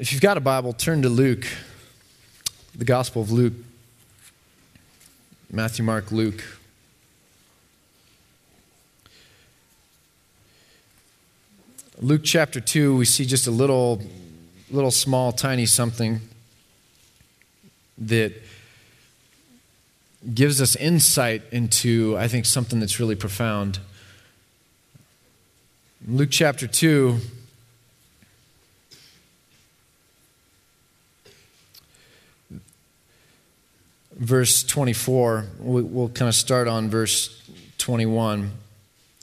If you've got a Bible, turn to Luke, the Gospel of Luke. Matthew, Mark, Luke. Luke chapter 2, we see just a little, little small, tiny something that gives us insight into, I think, something that's really profound. Luke chapter 2, verse 24. We'll kind of start on verse 21.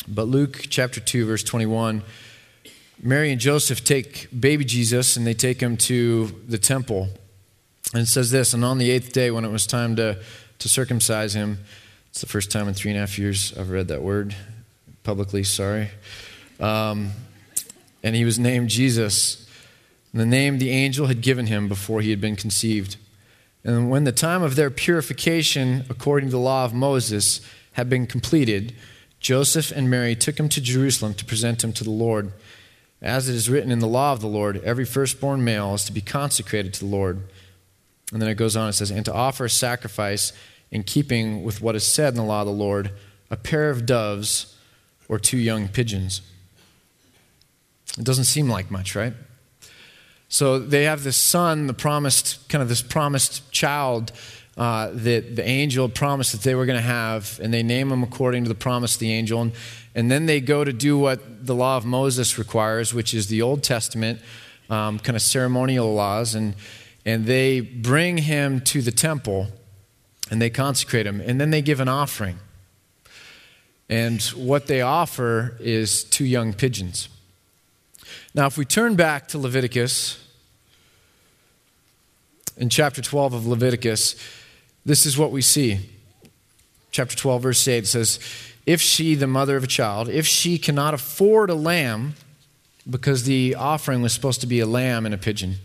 But Luke chapter 2, verse 21. Mary and Joseph take baby Jesus and they take him to the temple. And it says this And on the eighth day, when it was time to, to circumcise him, it's the first time in three and a half years I've read that word publicly, sorry. Um, and he was named Jesus, the name the angel had given him before he had been conceived. And when the time of their purification, according to the law of Moses, had been completed, Joseph and Mary took him to Jerusalem to present him to the Lord. As it is written in the law of the Lord, every firstborn male is to be consecrated to the Lord. And then it goes on, it says, and to offer a sacrifice in keeping with what is said in the law of the Lord, a pair of doves or two young pigeons. It doesn't seem like much, right? So they have this son, the promised, kind of this promised child uh, that the angel promised that they were going to have, and they name him according to the promise of the angel. And, and then they go to do what the law of Moses requires, which is the Old Testament um, kind of ceremonial laws. And, and they bring him to the temple and they consecrate him. And then they give an offering. And what they offer is two young pigeons. Now, if we turn back to Leviticus, in chapter 12 of Leviticus, this is what we see. Chapter 12, verse 8 says, If she, the mother of a child, if she cannot afford a lamb, because the offering was supposed to be a lamb and a pigeon,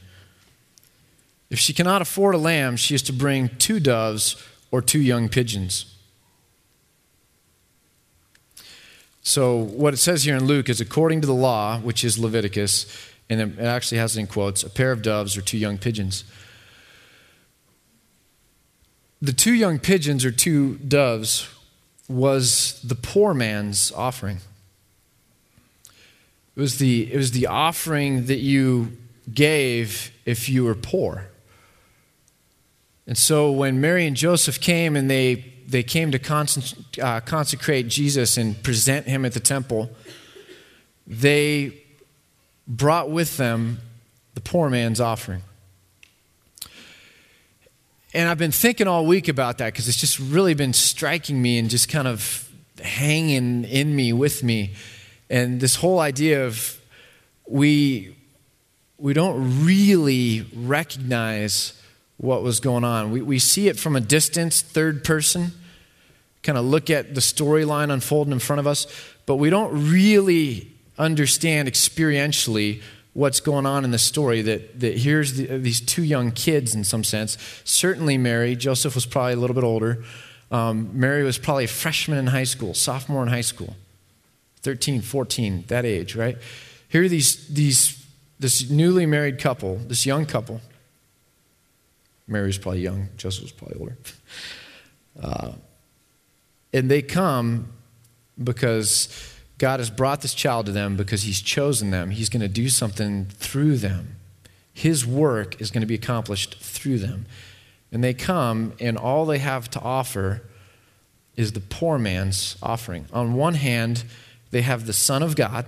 if she cannot afford a lamb, she is to bring two doves or two young pigeons. So, what it says here in Luke is according to the law, which is Leviticus, and it actually has it in quotes, a pair of doves or two young pigeons. The two young pigeons or two doves was the poor man's offering. It was the, it was the offering that you gave if you were poor. And so when Mary and Joseph came and they they came to uh, consecrate Jesus and present him at the temple, they brought with them the poor man's offering. And I've been thinking all week about that because it's just really been striking me and just kind of hanging in me with me. And this whole idea of we, we don't really recognize what was going on. We, we see it from a distance, third person, kind of look at the storyline unfolding in front of us, but we don't really understand experientially what's going on in the story. That, that here's the, these two young kids, in some sense. Certainly, Mary. Joseph was probably a little bit older. Um, Mary was probably a freshman in high school, sophomore in high school, 13, 14, that age, right? Here are these, these, this newly married couple, this young couple, Mary was probably young, Joseph was probably older. Uh, and they come because God has brought this child to them because He's chosen them. He's going to do something through them. His work is going to be accomplished through them. And they come, and all they have to offer is the poor man's offering. On one hand, they have the Son of God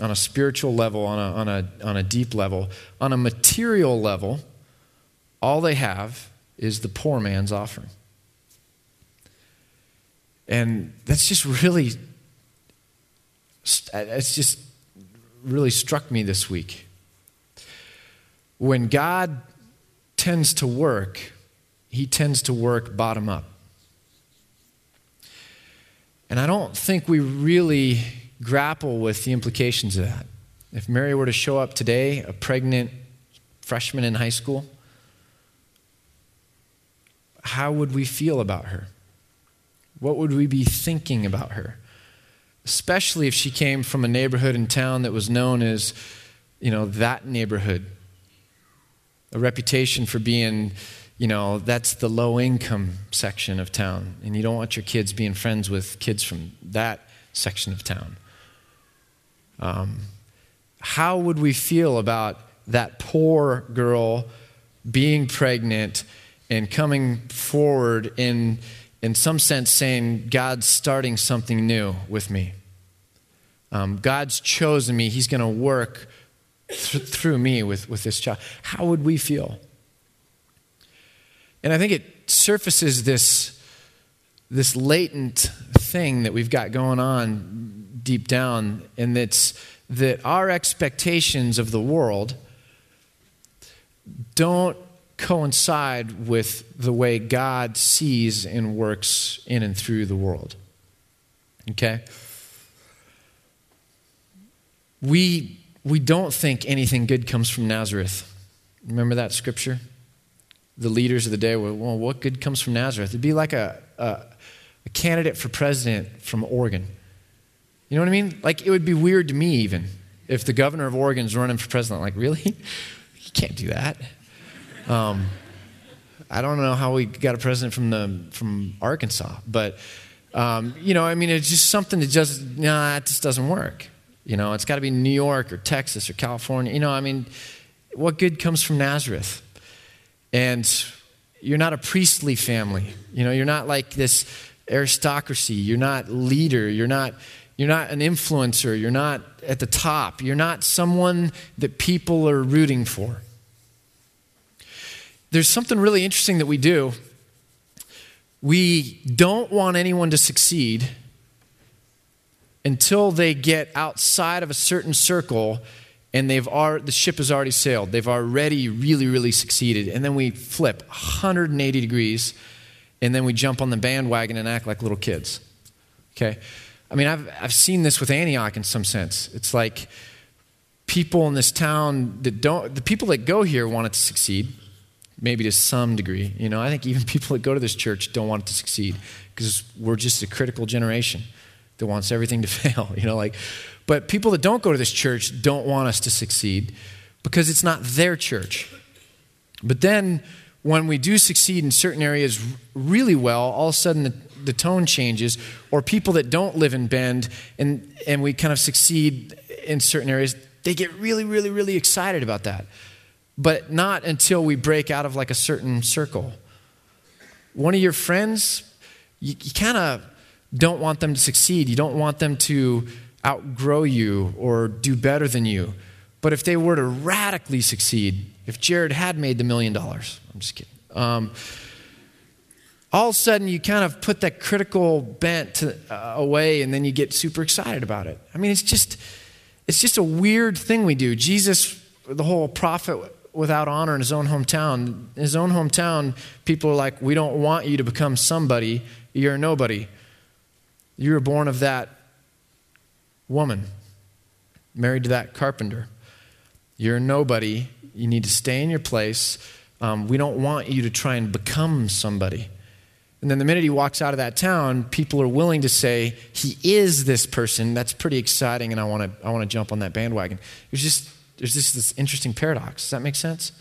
on a spiritual level, on a, on a, on a deep level. On a material level, all they have is the poor man's offering. And that's just really, uh, it's just really struck me this week. When God tends to work, he tends to work bottom up. And I don't think we really grapple with the implications of that. If Mary were to show up today, a pregnant freshman in high school, how would we feel about her? What would we be thinking about her? Especially if she came from a neighborhood in town that was known as you know, that neighborhood. A reputation for being, you know, that's the low income section of town. And you don't want your kids being friends with kids from that section of town. Um, how would we feel about that poor girl being pregnant and coming forward in, in some sense saying, God's starting something new with me? Um, God's chosen me. He's going to work th- through me with, with this child. How would we feel? And I think it surfaces this, this latent thing that we've got going on deep down, and that's that our expectations of the world don't coincide with the way God sees and works in and through the world. Okay? We, we don't think anything good comes from Nazareth. Remember that scripture? The leaders of the day were, well, what good comes from Nazareth? It'd be like a, a, a candidate for president from Oregon. You know what I mean? Like, it would be weird to me, even, if the governor of Oregon's running for president. Like, really? you can't do that. Um, I don't know how we got a president from, the, from Arkansas, but, um, you know, I mean, it's just something that just, nah, it just doesn't work. You know, it's got to be New York or Texas or California. You know, I mean, what good comes from Nazareth? And you're not a priestly family. You know, you're not like this aristocracy. You're not leader. You're not you're not an influencer. You're not at the top. You're not someone that people are rooting for. There's something really interesting that we do. We don't want anyone to succeed until they get outside of a certain circle and they've already, the ship has already sailed. They've already really, really succeeded. And then we flip 180 degrees and then we jump on the bandwagon and act like little kids. Okay? I mean, I've, I've seen this with Antioch in some sense. It's like people in this town that don't, the people that go here want it to succeed, maybe to some degree. You know, I think even people that go to this church don't want it to succeed because we're just a critical generation that wants everything to fail. You know, like, but people that don't go to this church don't want us to succeed because it's not their church. But then when we do succeed in certain areas really well, all of a sudden the the tone changes, or people that don't live in Bend and, and we kind of succeed in certain areas, they get really, really, really excited about that. But not until we break out of like a certain circle. One of your friends, you, you kind of don't want them to succeed. You don't want them to outgrow you or do better than you. But if they were to radically succeed, if Jared had made the million dollars, I'm just kidding. Um, all of a sudden you kind of put that critical bent to, uh, away and then you get super excited about it. I mean it's just it's just a weird thing we do. Jesus the whole prophet without honor in his own hometown in his own hometown people are like we don't want you to become somebody. You're nobody. You were born of that woman married to that carpenter. You're nobody you need to stay in your place um, we don't want you to try and become somebody and then the minute he walks out of that town, people are willing to say, he is this person. That's pretty exciting, and I want to I want to jump on that bandwagon. There's just, there's just this interesting paradox. Does that make sense?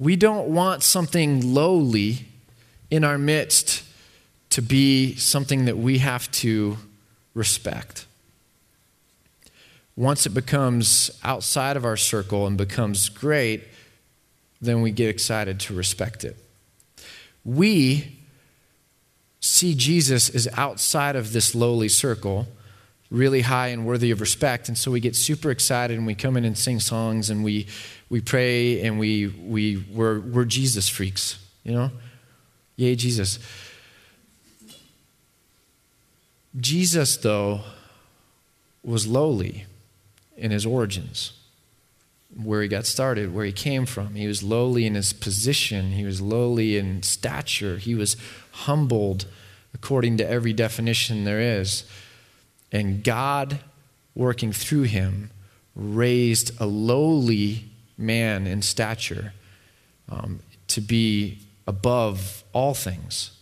We don't want something lowly in our midst to be something that we have to respect. Once it becomes outside of our circle and becomes great, then we get excited to respect it. We see Jesus as outside of this lowly circle, really high and worthy of respect. And so we get super excited and we come in and sing songs and we, we pray and we, we, we're, we're Jesus freaks, you know? Yay, Jesus. Jesus, though, was lowly in his origins where he got started, where he came from. He was lowly in his position, he was lowly in stature, he was humbled according to every definition there is. And God, working through him, raised a lowly man in stature um, to be above all things.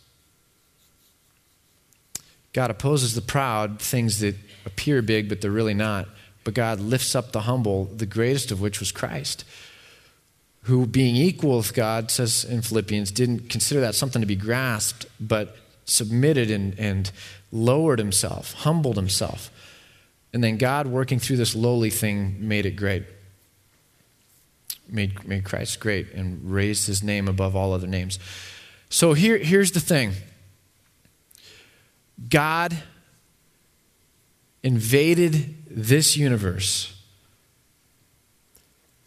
God opposes the proud, things that appear big, but they're really not but God lifts up the humble, the greatest of which was Christ, who, being equal with God, says in Philippians, didn't consider that something to be grasped, but submitted and, and lowered himself, humbled himself. And then God, working through this lowly thing, made it great. Made, made Christ great and raised his name above all other names. So here, here's the thing God invaded this universe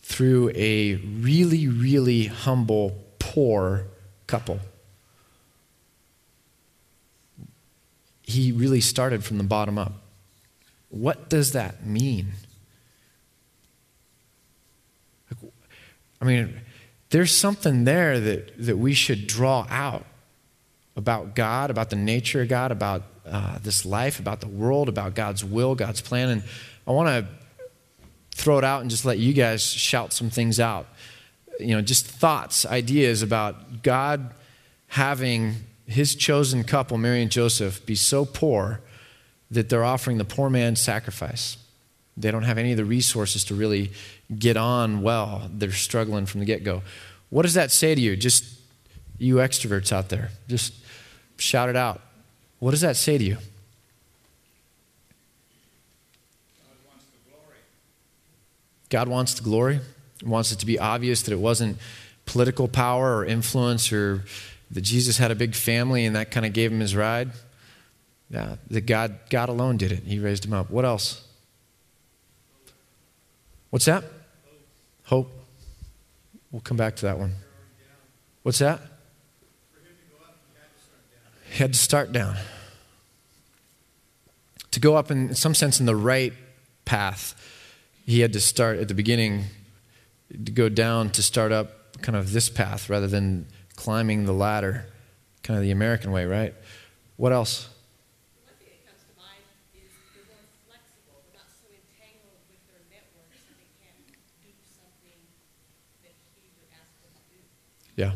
through a really, really humble, poor couple. He really started from the bottom up. What does that mean? I mean, there's something there that, that we should draw out about God, about the nature of God, about uh, this life, about the world, about God's will, God's plan. And I want to throw it out and just let you guys shout some things out. You know, just thoughts, ideas about God having his chosen couple, Mary and Joseph, be so poor that they're offering the poor man's sacrifice. They don't have any of the resources to really get on well. They're struggling from the get go. What does that say to you? Just you extroverts out there, just shout it out. What does that say to you? God wants the glory. Wants it to be obvious that it wasn't political power or influence or that Jesus had a big family and that kind of gave him his ride. Yeah, that God, God alone did it. He raised him up. What else? What's that? Hope. We'll come back to that one. What's that? He had to start down. To go up, in some sense, in the right path, he had to start at the beginning, to go down to start up kind of this path rather than climbing the ladder, kind of the American way, right? What else? Yeah.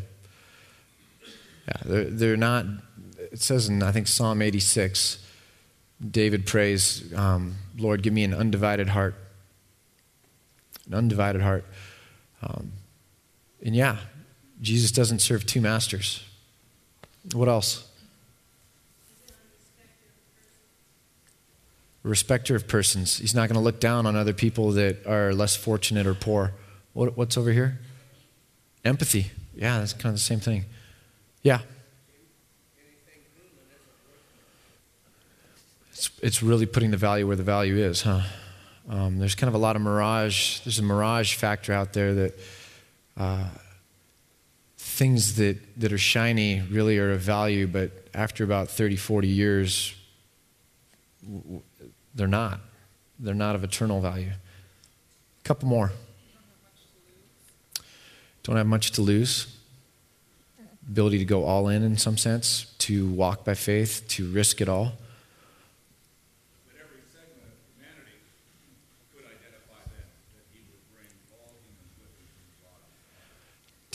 Yeah, they're, they're not, it says in, I think, Psalm 86, David prays, um, Lord, give me an undivided heart. An undivided heart. Um, and yeah, Jesus doesn't serve two masters. What else? respecter of persons. He's not going to look down on other people that are less fortunate or poor. What, what's over here? Empathy. Yeah, that's kind of the same thing. Yeah. It's, it's really putting the value where the value is, huh? Um, there's kind of a lot of mirage. There's a mirage factor out there that uh, things that, that are shiny really are of value, but after about 30, 40 years, they're not. They're not of eternal value. A couple more. Don't have much to lose. Ability to go all in, in some sense, to walk by faith, to risk it all.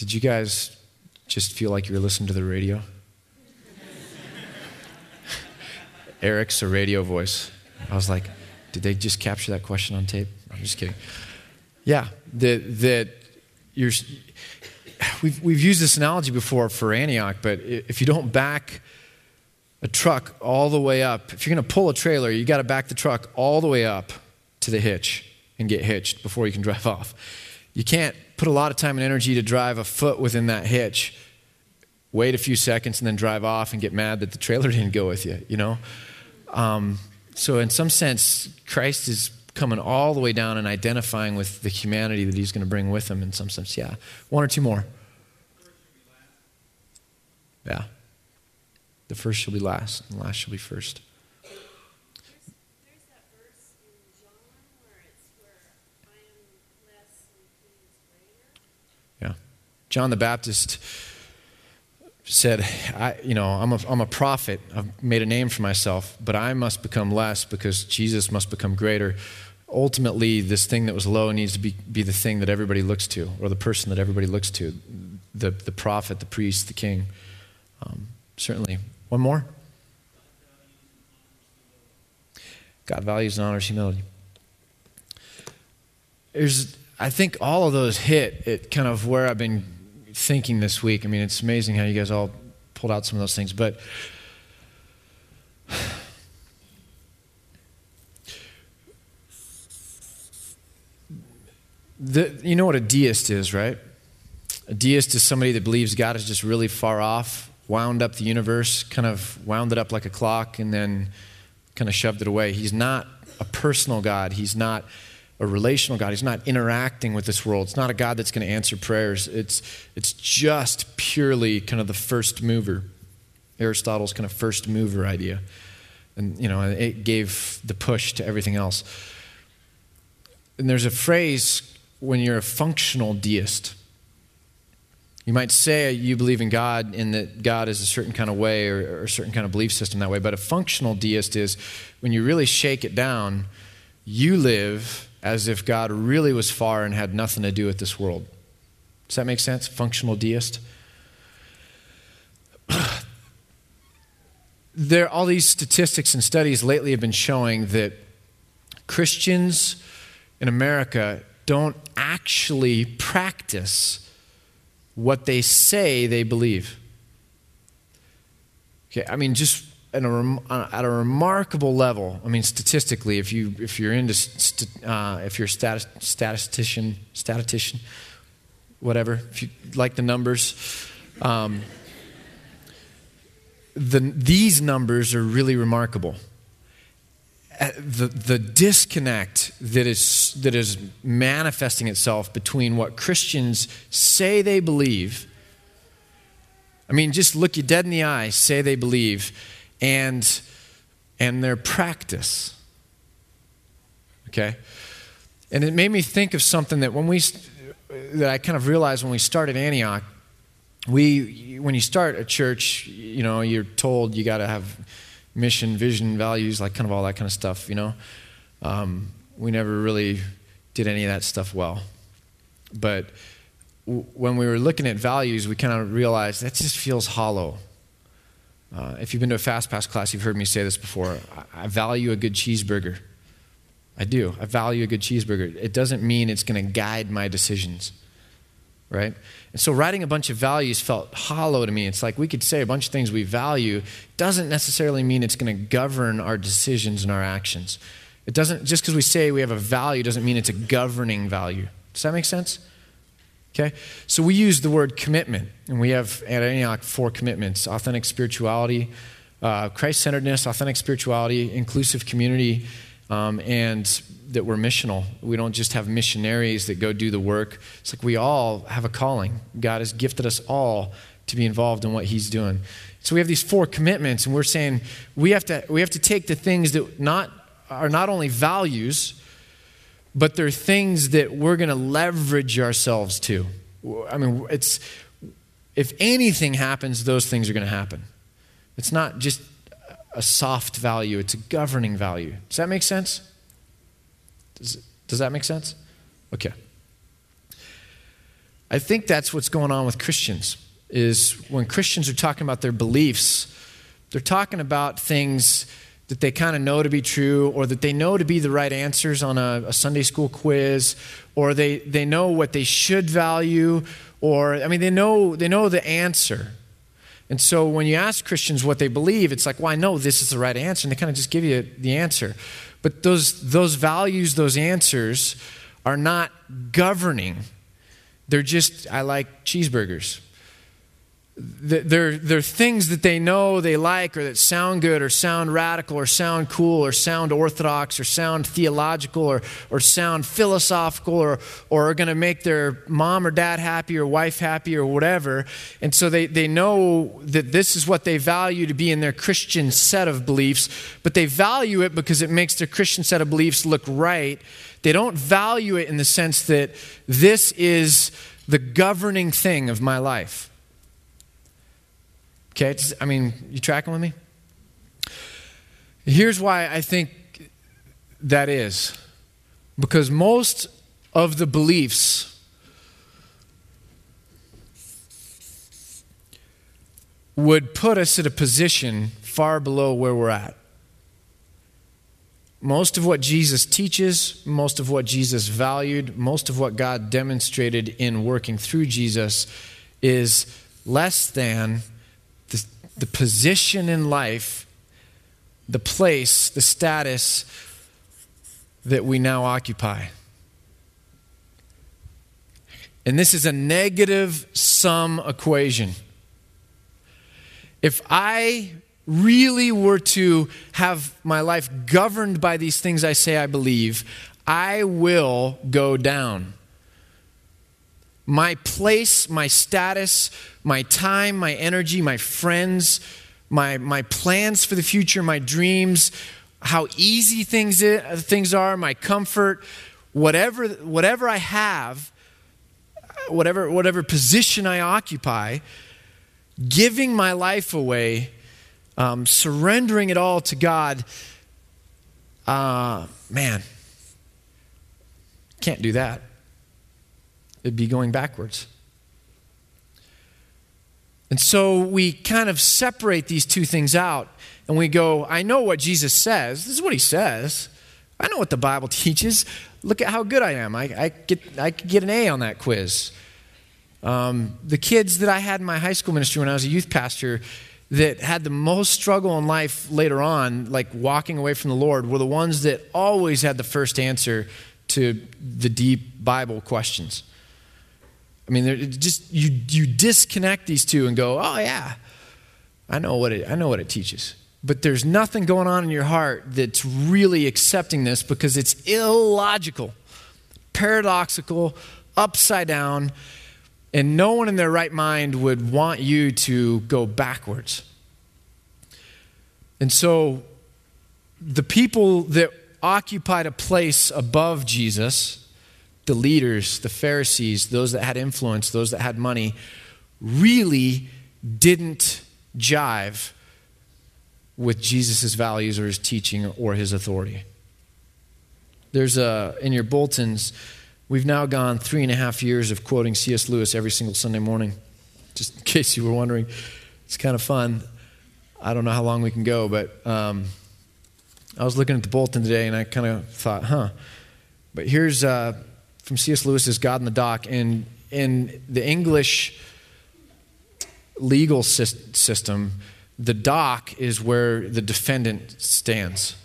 Did you guys just feel like you were listening to the radio? Eric's a radio voice. I was like, did they just capture that question on tape? I'm just kidding. Yeah, that, that you're, we've, we've used this analogy before for Antioch, but if you don't back a truck all the way up, if you're going to pull a trailer, you got to back the truck all the way up to the hitch and get hitched before you can drive off. You can't put a lot of time and energy to drive a foot within that hitch, wait a few seconds, and then drive off and get mad that the trailer didn't go with you, you know? Um, so, in some sense, Christ is coming all the way down and identifying with the humanity that he's going to bring with him in some sense. Yeah. One or two more. Yeah. The first shall be last, and the last shall be first. John the Baptist said, I, you know, I'm a, I'm a prophet. I've made a name for myself, but I must become less because Jesus must become greater. Ultimately, this thing that was low needs to be, be the thing that everybody looks to, or the person that everybody looks to the, the prophet, the priest, the king. Um, certainly. One more? God values and honors humility. there's, I think all of those hit at kind of where I've been thinking this week. I mean, it's amazing how you guys all pulled out some of those things. But the, you know what a deist is, right? A deist is somebody that believes God is just really far off, wound up the universe, kind of wound it up like a clock, and then kind of shoved it away. He's not a personal God. He's not a relational God. He's not interacting with this world. It's not a God that's going to answer prayers. It's, it's just purely kind of the first mover. Aristotle's kind of first mover idea. And, you know, it gave the push to everything else. And there's a phrase when you're a functional deist. You might say you believe in God in that God is a certain kind of way or, or a certain kind of belief system that way, but a functional deist is when you really shake it down, you live as if God really was far and had nothing to do with this world. Does that make sense? Functional deist? there all these statistics and studies lately have been showing that Christians in America don't actually practice what they say they believe. Okay, I mean, just at a, at a remarkable level. I mean, statistically, if you if you're into uh, if you're a statistician, statistician, whatever, if you like the numbers, um, the, these numbers are really remarkable. Uh, the, the disconnect that is, that is manifesting itself between what Christians say they believe, I mean, just look you dead in the eye, say they believe, and, and their practice. Okay? And it made me think of something that when we, that I kind of realized when we started Antioch, we, when you start a church, you know, you're told you got to have mission, vision, values, like kind of all that kind of stuff, you know. Um, we never really did any of that stuff well. But w- when we were looking at values, we kind of realized that just feels hollow. Uh, if you've been to a fast pass class, you've heard me say this before. I, I value a good cheeseburger. I do. I value a good cheeseburger. It doesn't mean it's going to guide my decisions, right? And so writing a bunch of values felt hollow to me. It's like we could say a bunch of things we value, doesn't necessarily mean it's going to govern our decisions and our actions. It doesn't, just because we say we have a value doesn't mean it's a governing value. Does that make sense? Okay? So we use the word commitment, and we have at Antioch four commitments authentic spirituality, uh, Christ centeredness, authentic spirituality, inclusive community, um, and that we're missional. We don't just have missionaries that go do the work. It's like we all have a calling. God has gifted us all to be involved in what He's doing. So we have these four commitments, and we're saying we have to, we have to take the things that not, are not only values, but they're things that we're going to leverage ourselves to. I mean, it's, if anything happens, those things are going to happen. It's not just a soft value, it's a governing value. Does that make sense? Does, does that make sense? Okay. I think that's what's going on with Christians is when Christians are talking about their beliefs, they're talking about things that they kind of know to be true or that they know to be the right answers on a, a, Sunday school quiz or they, they know what they should value or I mean they know they know the answer. And so when you ask Christians what they believe, it's like, well, I know this is the right answer, and they kind of just give you the answer. But those, those values, those answers are not governing. They're just, I like cheeseburgers. They're, they're things that they know they like or that sound good or sound radical or sound cool or sound orthodox or sound theological or, or sound philosophical or, or are going to make their mom or dad happy or wife happy or whatever. And so they, they know that this is what they value to be in their Christian set of beliefs, but they value it because it makes their Christian set of beliefs look right. They don't value it in the sense that this is the governing thing of my life. Okay, I mean, you tracking with me? Here's why I think that is because most of the beliefs would put us at a position far below where we're at. most of what Jesus teaches, most of what Jesus valued, most of what God demonstrated in working through Jesus is less than the, position in life, the place, the status that we now occupy. And this is a negative sum equation. If I really were to have my life governed by these things I say I believe, I will go down. My place, my status, my time, my energy, my friends, my, my plans for the future, my dreams, how easy things, things are, my comfort, whatever, whatever I have, whatever, whatever position I occupy, giving my life away, um, surrendering it all to God, uh, man, can't do that. It'd be going backwards. And so we kind of separate these two things out and we go, I know what Jesus says. This is what he says. I know what the Bible teaches. Look at how good I am. I, I, get, I could get an A on that quiz. Um, the kids that I had in my high school ministry when I was a youth pastor that had the most struggle in life later on, like walking away from the Lord, were the ones that always had the first answer to the deep Bible questions. I mean, just you you disconnect these two and go, oh yeah, I know what it I know what it teaches. But there's nothing going on in your heart that's really accepting this because it's illogical, paradoxical, upside down, and no one in their right mind would want you to go backwards. And so the people that occupied a place above Jesus the leaders, the Pharisees, those that had influence, those that had money, really didn't jive with Jesus' values or his teaching or his authority. There's a, in your bulletins, we've now gone three and a half years of quoting C.S. Lewis every single Sunday morning, just in case you were wondering. It's kind of fun. I don't know how long we can go, but um, I was looking at the bulletin today and I kind of thought, huh. But here's uh, from C.S. Lewis's God in the Dock. In, in the English legal system, the dock is where the defendant stands.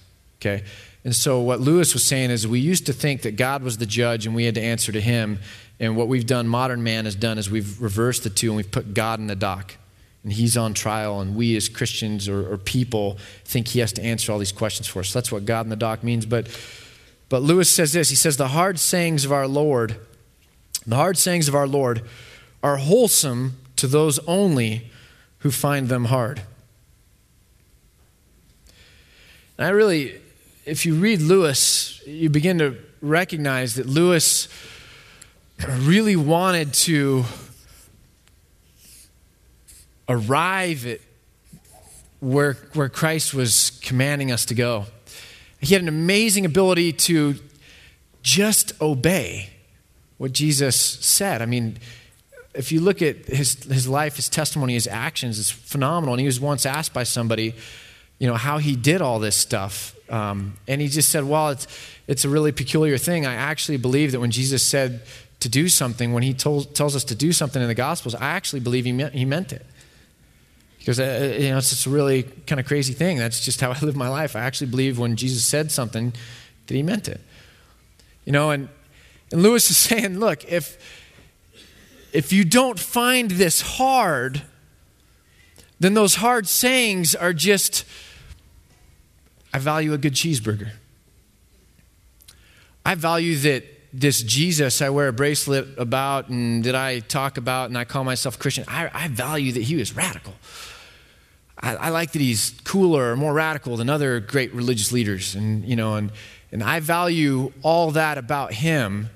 Okay? And so what Lewis was saying is we used to think that God was the judge and we had to answer to him. And what we've done, modern man has done, is we've reversed the two and we've put God in the dock. And he's on trial, and we as Christians or, or people think he has to answer all these questions for us. that's what God in the dock means. But but Lewis says this he says, The hard sayings of our Lord, the hard sayings of our Lord are wholesome to those only who find them hard. And I really, if you read Lewis, you begin to recognize that Lewis really wanted to arrive at where, where Christ was commanding us to go. He had an amazing ability to just obey what Jesus said. I mean, if you look at his, his life, his testimony, his actions, it's phenomenal. And he was once asked by somebody, you know, how he did all this stuff. Um, and he just said, well, it's, it's a really peculiar thing. I actually believe that when Jesus said to do something, when he told, tells us to do something in the Gospels, I actually believe he meant, he meant it. Because, uh, uh, you know, it's just a really kind of crazy thing. That's just how I live my life. I actually believe when Jesus said something that he meant it. You know, and, and Lewis is saying, look, if, if you don't find this hard, then those hard sayings are just, I value a good cheeseburger. I value that this Jesus I wear a bracelet about and that I talk about and I call myself Christian, I, I value that he was radical. I, I, like that he's cooler or more radical than other great religious leaders. And, you know, and, and I value all that about him,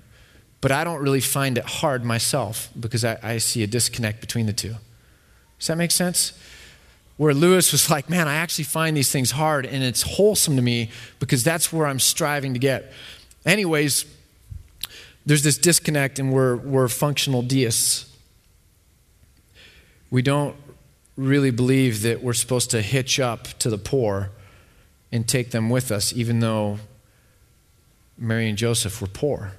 but I don't really find it hard myself because I, I see a disconnect between the two. Does that make sense? Where Lewis was like, man, I actually find these things hard and it's wholesome to me because that's where I'm striving to get. Anyways, there's this disconnect and we're, we're functional deists. We don't really believe that we're supposed to hitch up to the poor and take them with us, even though Mary and Joseph were poor.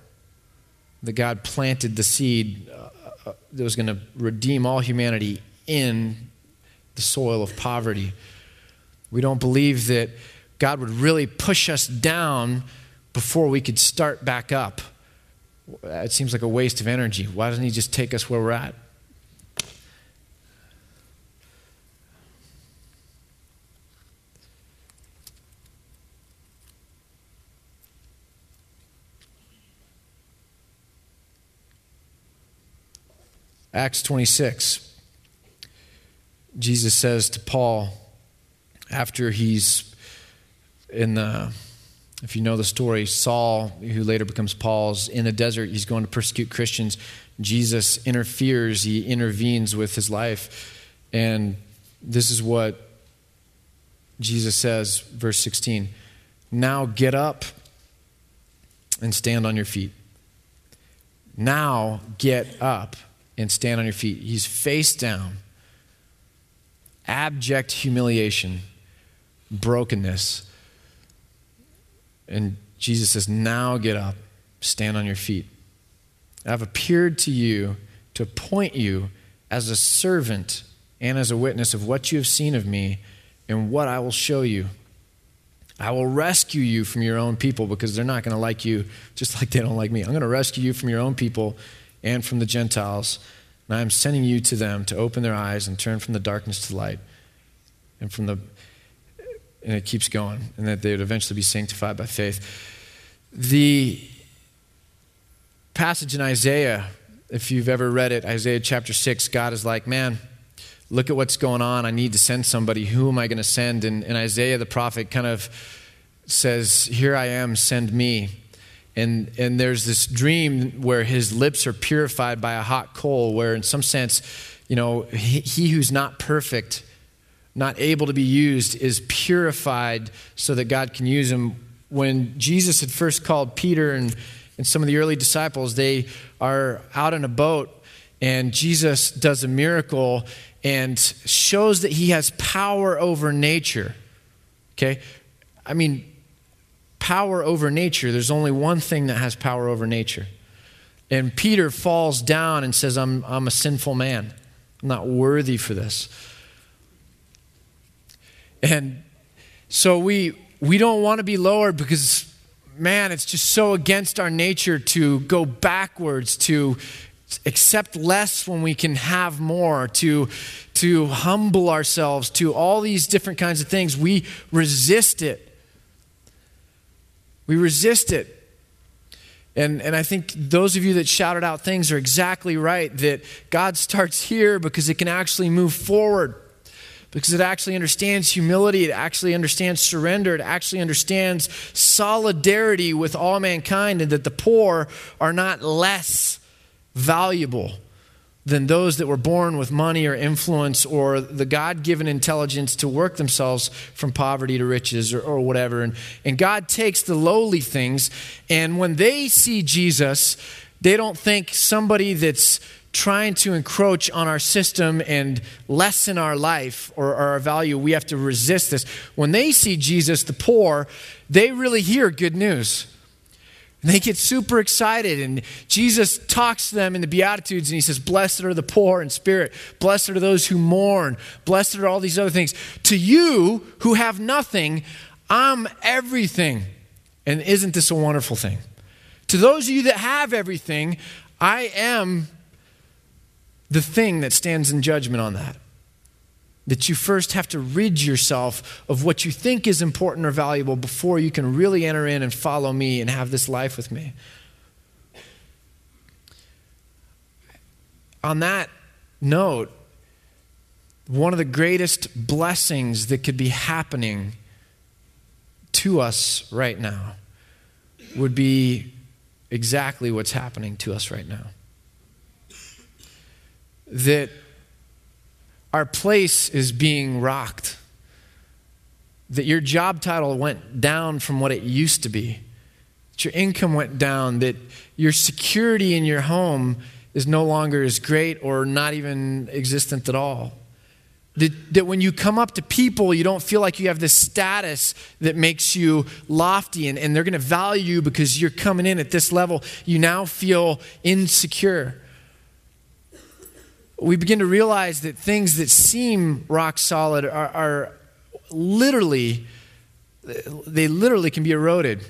That God planted the seed uh, uh that was going to redeem all humanity in the soil of poverty. We don't believe that God would really push us down before we could start back up. It seems like a waste of energy. Why doesn't He just take us where we're at? Acts 26. Jesus says to Paul, after he's in the, if you know the story, Saul, who later becomes Paul's, in the desert, he's going to persecute Christians. Jesus interferes, he intervenes with his life. And this is what Jesus says, verse 16 Now get up and stand on your feet. Now get up and stand on your feet. He's face down, abject humiliation, brokenness. And Jesus says, Now get up, stand on your feet. I've appeared to you to appoint you as a servant and as a witness of what you have seen of me and what I will show you. I will rescue you from your own people because they're not going to like you just like they don't like me. I'm going to rescue you from your own people and from the Gentiles. And I am sending you to them to open their eyes and turn from the darkness to light and from the and it keeps going, and that they would eventually be sanctified by faith. The passage in Isaiah, if you've ever read it, Isaiah chapter 6, God is like, man, look at what's going on. I need to send somebody. Who am I going to send? And, and Isaiah the prophet kind of says, Here I am, send me. And, and there's this dream where his lips are purified by a hot coal, where in some sense, you know, he, he who's not perfect, not able to be used, is purified so that God can use him. When Jesus had first called Peter and, and some of the early disciples, they are out in a boat, and Jesus does a miracle and shows that he has power over nature. Okay? I mean, power over nature, there's only one thing that has power over nature. And Peter falls down and says, I'm, I'm a sinful man. I'm not worthy for this. And so we, we don't want to be lowered because, man, it's just so against our nature to go backwards, to accept less when we can have more, to, to humble ourselves, to all these different kinds of things. We resist it. We resist it. And, and I think those of you that shouted out things are exactly right that God starts here because it can actually move forward, because it actually understands humility, it actually understands surrender, it actually understands solidarity with all mankind, and that the poor are not less valuable than those that were born with money or influence or the God given intelligence to work themselves from poverty to riches or, or, whatever. And, and God takes the lowly things, and when they see Jesus, they don't think somebody that's trying to encroach on our system and lessen our life or, or our value, we have to resist this. When they see Jesus, the poor, they really hear good news. And they get super excited, and Jesus talks to them in the Beatitudes, and he says, Blessed are the poor in spirit, blessed are those who mourn, blessed are all these other things. To you who have nothing, I'm everything. And isn't this a wonderful thing? To those of you that have everything, I am the thing that stands in judgment on that that you first have to rid yourself of what you think is important or valuable before you can really enter in and follow me and have this life with me. On that note, one of the greatest blessings that could be happening to us right now would be exactly what's happening to us right now. That our place is being rocked. That your job title went down from what it used to be. That your income went down. That your security in your home is no longer as great or not even existent at all. That, that when you come up to people, you don't feel like you have this status that makes you lofty and, and they're going to value you because you're coming in at this level. You now feel insecure. We begin to realize that things that seem rock solid are, are literally, they literally can be eroded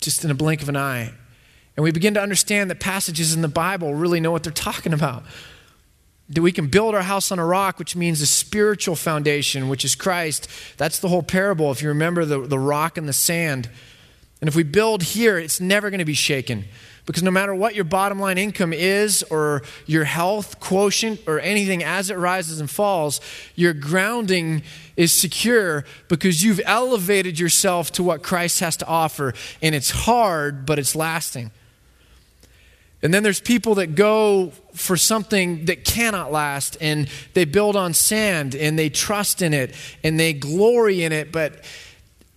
just in a blink of an eye. And we begin to understand that passages in the Bible really know what they're talking about that we can build our house on a rock, which means a spiritual foundation, which is Christ. That's the whole parable, if you remember the, the rock and the sand. And if we build here, it's never going to be shaken. Because no matter what your bottom line income is, or your health quotient, or anything as it rises and falls, your grounding is secure because you've elevated yourself to what Christ has to offer. And it's hard, but it's lasting. And then there's people that go for something that cannot last and they build on sand and they trust in it and they glory in it, but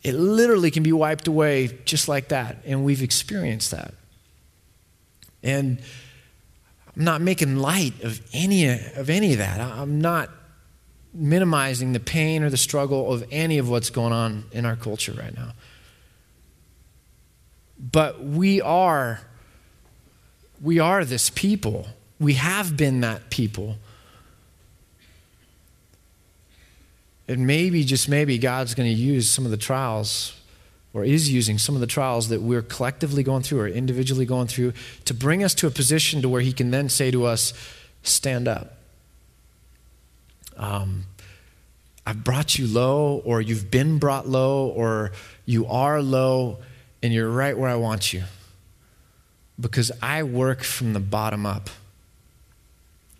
it literally can be wiped away just like that. And we've experienced that. And I'm not making light of any of any of that. I'm not minimizing the pain or the struggle of any of what's going on in our culture right now. But we are we are this people. We have been that people. And maybe, just maybe, God's going to use some of the trials, or is using some of the trials that we're collectively going through or individually going through to bring us to a position to where He can then say to us, Stand up. Um, I've brought you low, or you've been brought low, or you are low, and you're right where I want you because I work from the bottom up.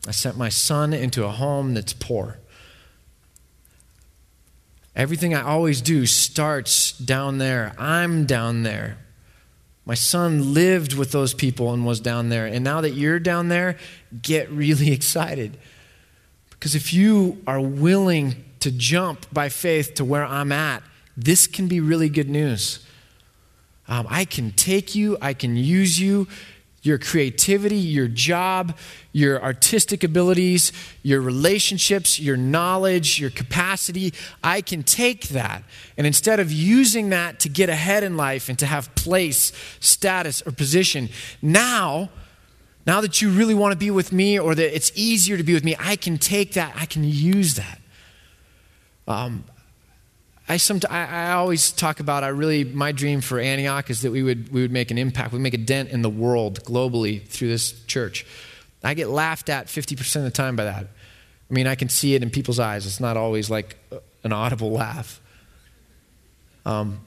I sent my son into a home that's poor. Everything I always do starts down there. I'm down there. My son lived with those people and was down there. And now that you're down there, get really excited. Because if you are willing to jump by faith to where I'm at, this can be really good news. Um, I can take you, I can use you, your creativity, your job, your artistic abilities, your relationships, your knowledge, your capacity. I can take that. And instead of using that to get ahead in life and to have place, status, or position, now, now that you really want to be with me or that it's easier to be with me, I can take that, I can use that. Um, I, some, I, I, always talk about I really my dream for Antioch is that we would we would make an impact, we make a dent in the world globally through this church. I get laughed at 50% of the time by that. I mean, I can see it in people's eyes. It's not always like an audible laugh. Um,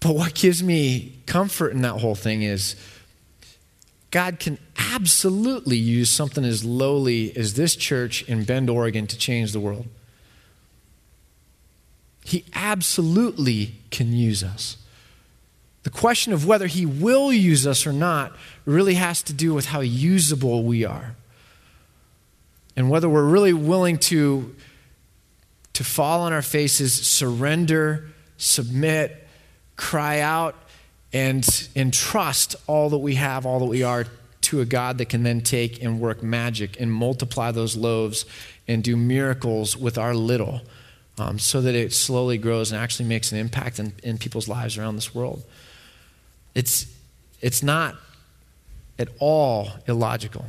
but what gives me comfort in that whole thing is God can absolutely use something as lowly as this church in Bend, Oregon to change the world. He absolutely can use us. The question of whether He will use us or not really has to do with how usable we are. And whether we're really willing to, to fall on our faces, surrender, submit, cry out, and entrust all that we have, all that we are, to a God that can then take and work magic and multiply those loaves and do miracles with our little um, so that it slowly grows and actually makes an impact in, in people's lives around this world. It's, it's not at all illogical.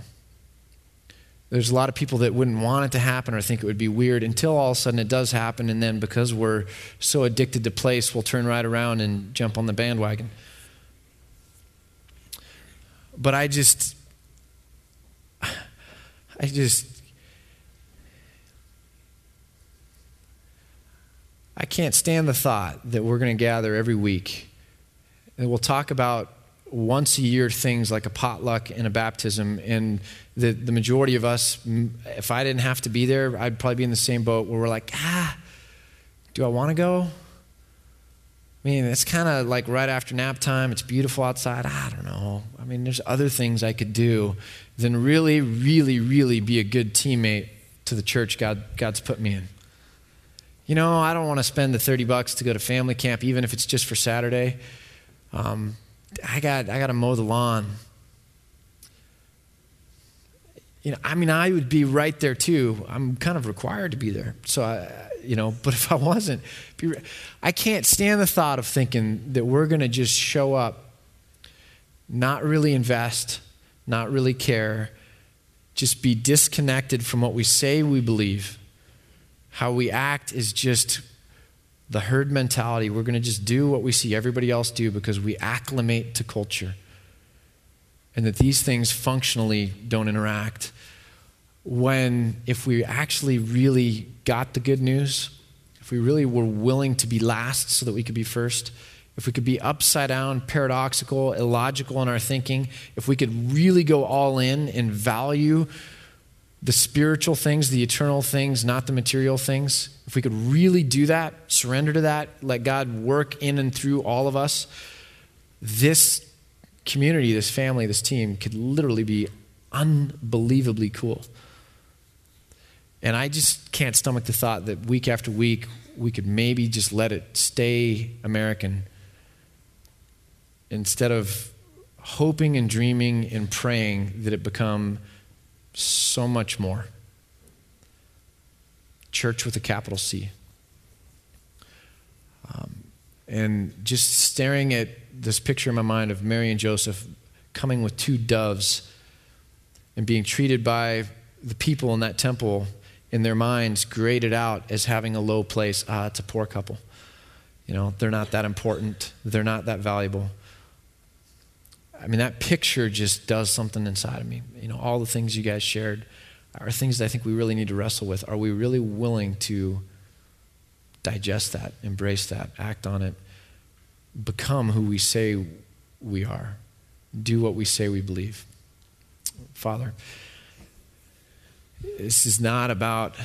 There's a lot of people that wouldn't want it to happen or think it would be weird until all of a sudden it does happen, and then because we're so addicted to place, we'll turn right around and jump on the bandwagon. But I just, I just I can't stand the thought that we're going to gather every week and we'll talk about once a year things like a potluck and a baptism. And the, the majority of us, if I didn't have to be there, I'd probably be in the same boat where we're like, ah, do I want to go? I mean, it's kind of like right after nap time. It's beautiful outside. I don't know. I mean, there's other things I could do than really, really, really be a good teammate to the church God, God's put me in. You know, I don't want to spend the 30 bucks to go to family camp, even if it's just for Saturday. Um, I got, I got to mow the lawn. you know, I mean, I would be right there too. I'm kind of required to be there. So I, you know, but if I wasn't, I can't stand the thought of thinking that we're going to just show up, not really invest, not really care, just be disconnected from what we say we believe. How we act is just the herd mentality. We're going to just do what we see everybody else do because we acclimate to culture. And that these things functionally don't interact. When, if we actually really got the good news, if we really were willing to be last so that we could be first, if we could be upside down, paradoxical, illogical in our thinking, if we could really go all in and value the spiritual things, the eternal things, not the material things, if we could really do that, surrender to that, let God work in and through all of us, this community, this family, this team could literally be unbelievably cool. And I just can't stomach the thought that week after week we could maybe just let it stay American instead of hoping and dreaming and praying that it become so much more. Church with a capital C. Um, and just staring at this picture in my mind of Mary and Joseph coming with two doves and being treated by the people in that temple in their minds graded out as having a low place. Ah, it's a poor couple. You know, they're not that important, they're not that valuable. I mean, that picture just does something inside of me. You know, all the things you guys shared are things that I think we really need to wrestle with. Are we really willing to digest that, embrace that, act on it, become who we say we are, do what we say we believe? Father, this is not about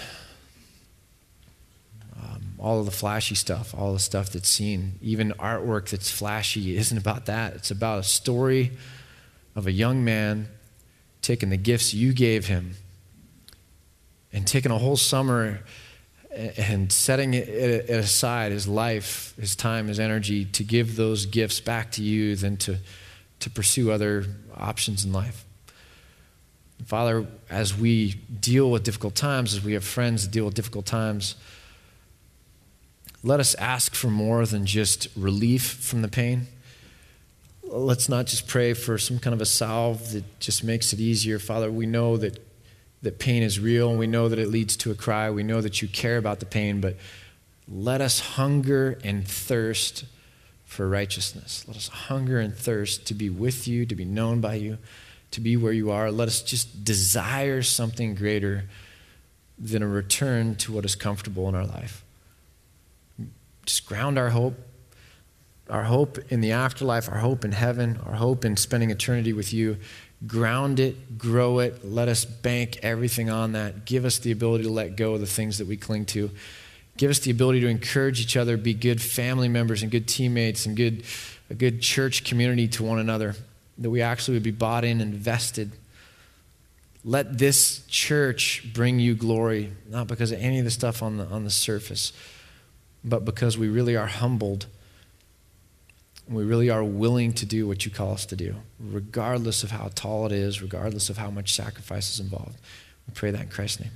all of the flashy stuff, all the stuff that's seen. Even artwork that's flashy isn't about that. It's about a story of a young man taking the gifts you gave him and taking a whole summer and setting it aside his life, his time, his energy to give those gifts back to you than to, to pursue other options in life. Father, as we deal with difficult times, as we have friends that deal with difficult times, let us ask for more than just relief from the pain. Let's not just pray for some kind of a salve that just makes it easier. Father, we know that, that pain is real and we know that it leads to a cry. We know that you care about the pain, but let us hunger and thirst for righteousness. Let us hunger and thirst to be with you, to be known by you, to be where you are. Let us just desire something greater than a return to what is comfortable in our life just ground our hope, our hope in the afterlife, our hope in heaven, our hope in spending eternity with you. Ground it, grow it, let us bank everything on that. Give us the ability to let go of the things that we cling to. Give us the ability to encourage each other, be good family members and good teammates and good, a good church community to one another, that we actually would be bought in, and invested. Let this church bring you glory, not because of any of the stuff on the, on the surface but because we really are humbled. We really are willing to do what you call us to do, regardless of how tall it is, regardless of how much sacrifice is involved. We pray that in Christ's name.